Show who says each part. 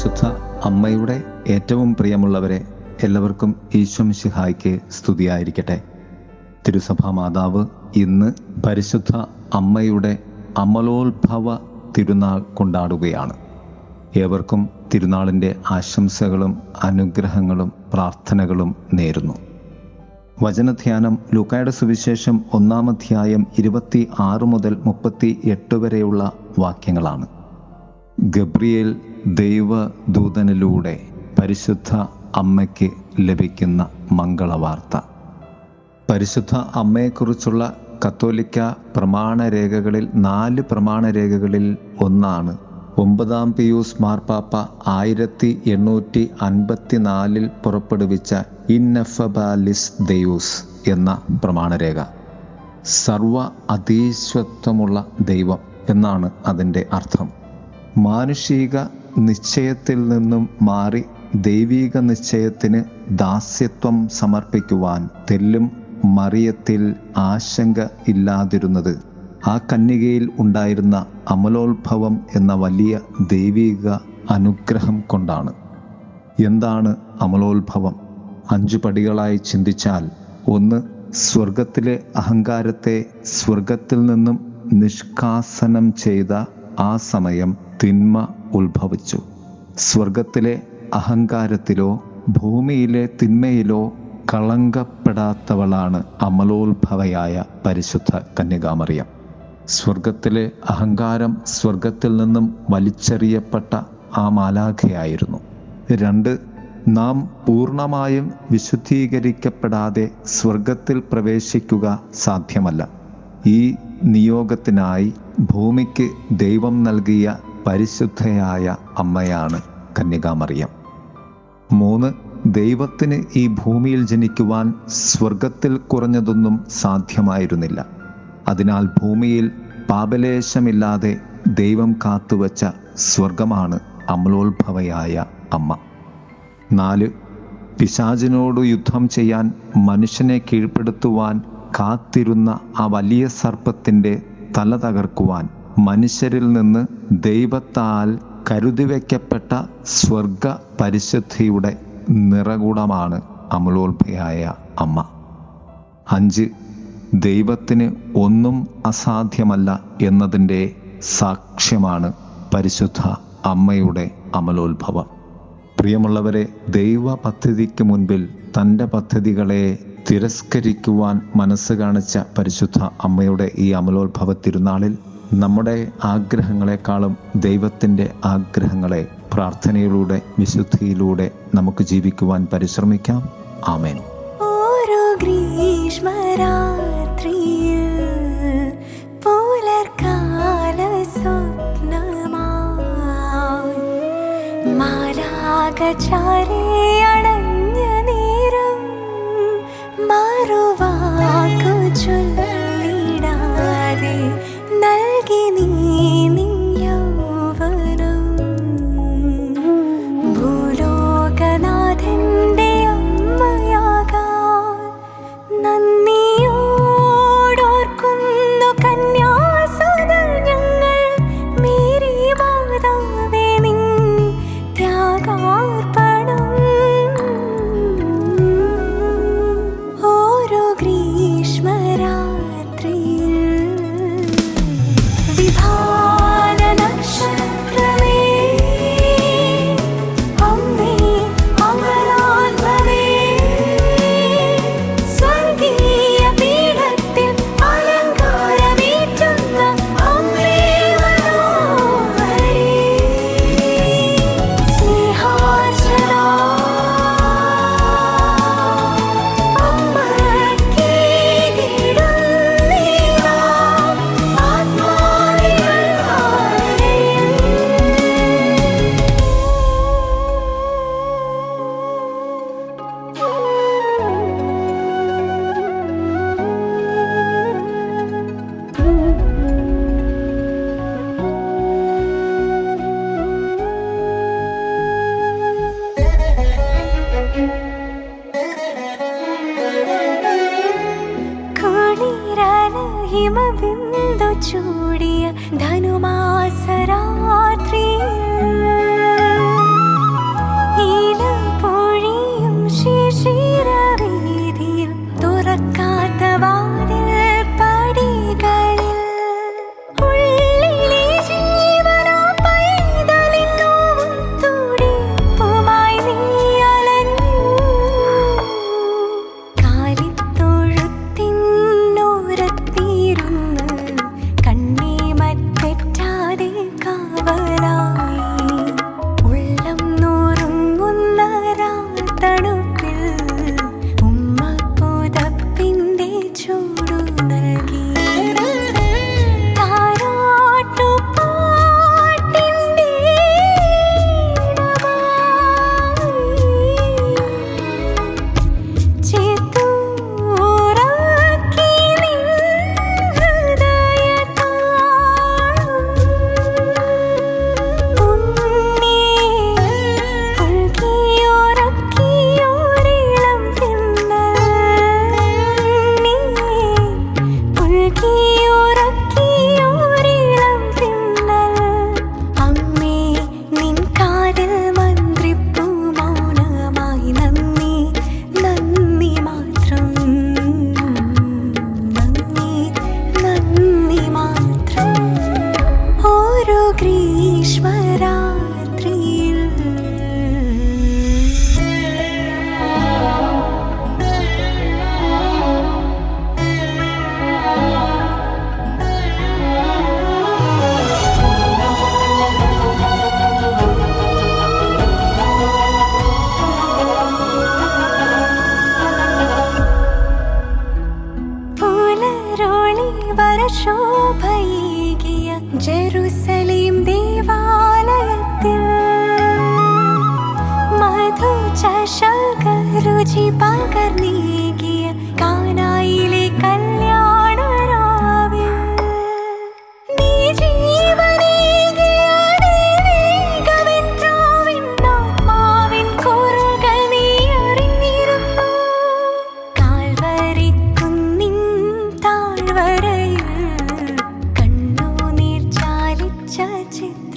Speaker 1: പരിശുദ്ധ അമ്മയുടെ ഏറ്റവും പ്രിയമുള്ളവരെ എല്ലാവർക്കും ഈശ്വം ഈശ്വംശിഹായ്ക്ക് സ്തുതിയായിരിക്കട്ടെ. തിരുസഭാ മാതാവ് ഇന്ന് പരിശുദ്ധ അമ്മയുടെ അമലോത്ഭവ തിരുനാൾ കൊണ്ടാടുകയാണ്. ഏവർക്കും തിരുനാളിന്റെ ആശംസകളും അനുഗ്രഹങ്ങളും പ്രാർത്ഥനകളും നേരുന്നു. വചനധ്യാനം ലൂക്കായുടെ സുവിശേഷം ഒന്നാം അധ്യായം ഇരുപത്തി ആറ് മുതൽ മുപ്പത്തി എട്ട് വരെയുള്ള വാക്യങ്ങളാണ്. ഗബ്രിയേൽ ദൈവദൂതനിലൂടെ പരിശുദ്ധ അമ്മയ്ക്ക് ലഭിക്കുന്ന മംഗളവാർത്ത. പരിശുദ്ധ അമ്മയെക്കുറിച്ചുള്ള കത്തോലിക്ക പ്രമാണരേഖകളിൽ നാല് പ്രമാണരേഖകളിൽ ഒന്നാണ്. ഒമ്പതാം പിയൂസ് മാർപ്പാപ്പ ആയിരത്തി എണ്ണൂറ്റി അൻപത്തിനാലിൽ പുറപ്പെടുവിച്ച ഇന്നഫബാലിസ് ദയൂസ് എന്ന പ്രമാണരേഖ. സർവ അതീശ്വത്വമുള്ള ദൈവം എന്നാണ് അതിന്റെ അർത്ഥം. മാനുഷിക നിശ്ചയത്തിൽ നിന്നും മാറി ദൈവീക നിശ്ചയത്തിന് ദാസ്യത്വം സമർപ്പിക്കുവാൻ തെല്ലും മറിയത്തിൽ ആശങ്ക ഇല്ലാതിരുന്നത്. ആ കന്യകയിൽ ഉണ്ടായിരുന്ന അമലോത്ഭവം എന്ന വലിയ ദൈവീക അനുഗ്രഹം കൊണ്ടാണ്. എന്താണ് അമലോത്ഭവം? അഞ്ചു പടികളായി ചിന്തിച്ചാൽ ഒന്ന് സ്വർഗത്തിലെ അഹങ്കാരത്തെ സ്വർഗത്തിൽ നിന്നും നിഷ്കാസനം ചെയ്ത ആ സമയം തിന്മ ഉത്ഭവിച്ചു. സ്വർഗത്തിലെ അഹങ്കാരത്തിലോ ഭൂമിയിലെ തിന്മയിലോ കളങ്കപ്പെടാത്തവളാണ് അമലോത്ഭവയായ പരിശുദ്ധ കന്യകാമറിയം. സ്വർഗത്തിലെ അഹങ്കാരം സ്വർഗത്തിൽ നിന്നും വലിച്ചെറിയപ്പെട്ട ആ മാലാഖയായിരുന്നു. രണ്ട് നാം പൂർണമായും വിശുദ്ധീകരിക്കപ്പെടാതെ സ്വർഗത്തിൽ പ്രവേശിക്കുക സാധ്യമല്ല. ഈ നിയോഗത്തിനായി ഭൂമിക്ക് ദൈവം നൽകിയ പരിശുദ്ധയായ അമ്മയാണ് കന്യകാമറിയം. മൂന്ന് ദൈവത്തിന് ഈ ഭൂമിയിൽ ജനിക്കുവാൻ സ്വർഗത്തിൽ കുറഞ്ഞതൊന്നും സാധ്യമായിരുന്നില്ല. അതിനാൽ ഭൂമിയിൽ പാപലേശമില്ലാതെ ദൈവം കാത്തുവച്ച സ്വർഗമാണ് അമലോത്ഭവയായ അമ്മ. നാല് പിശാചിനോട് യുദ്ധം ചെയ്യാൻ മനുഷ്യനെ കീഴ്പ്പെടുത്തുവാൻ കാത്തിരുന്ന ആ വലിയ സർപ്പത്തിന്റെ തല തകർക്കുവാൻ മനുഷ്യരിൽ നിന്ന് ദൈവത്താൽ കരുതി വയ്ക്കപ്പെട്ട സ്വർഗ പരിശുദ്ധിയുടെ നിറകുടമാണ് അമലോത്ഭയായ അമ്മ. അഞ്ച് ദൈവത്തിന് ഒന്നും അസാധ്യമല്ല എന്നതിന്റെ സാക്ഷ്യമാണ് പരിശുദ്ധ അമ്മയുടെ അമലോത്ഭവം. പ്രിയമുള്ളവരെ ദൈവ പദ്ധതിക്ക് മുൻപിൽ തന്റെ പദ്ധതികളെ തിരസ്കരിക്കുവാൻ മനസ്സ് കാണിച്ച പരിശുദ്ധ അമ്മയുടെ ഈ അമലോത്ഭവ തിരുനാളിൽ നമ്മുടെ ആഗ്രഹങ്ങളെക്കാളും ദൈവത്തിന്റെ ആഗ്രഹങ്ങളെ പ്രാർത്ഥനയിലൂടെ വിശുദ്ധിയിലൂടെ നമുക്ക് ജീവിക്കുവാൻ പരിശ്രമിക്കാം. ആമേൻ.
Speaker 2: ഓരോ ഗ്രീഷ്മരാത്രിയിൽ മാലാകചാരി चूडिय धनुमासरात् शोभय जरुसलिम् देवालयति मधु च शङ्करुचि पाकर्णीकि 爱情。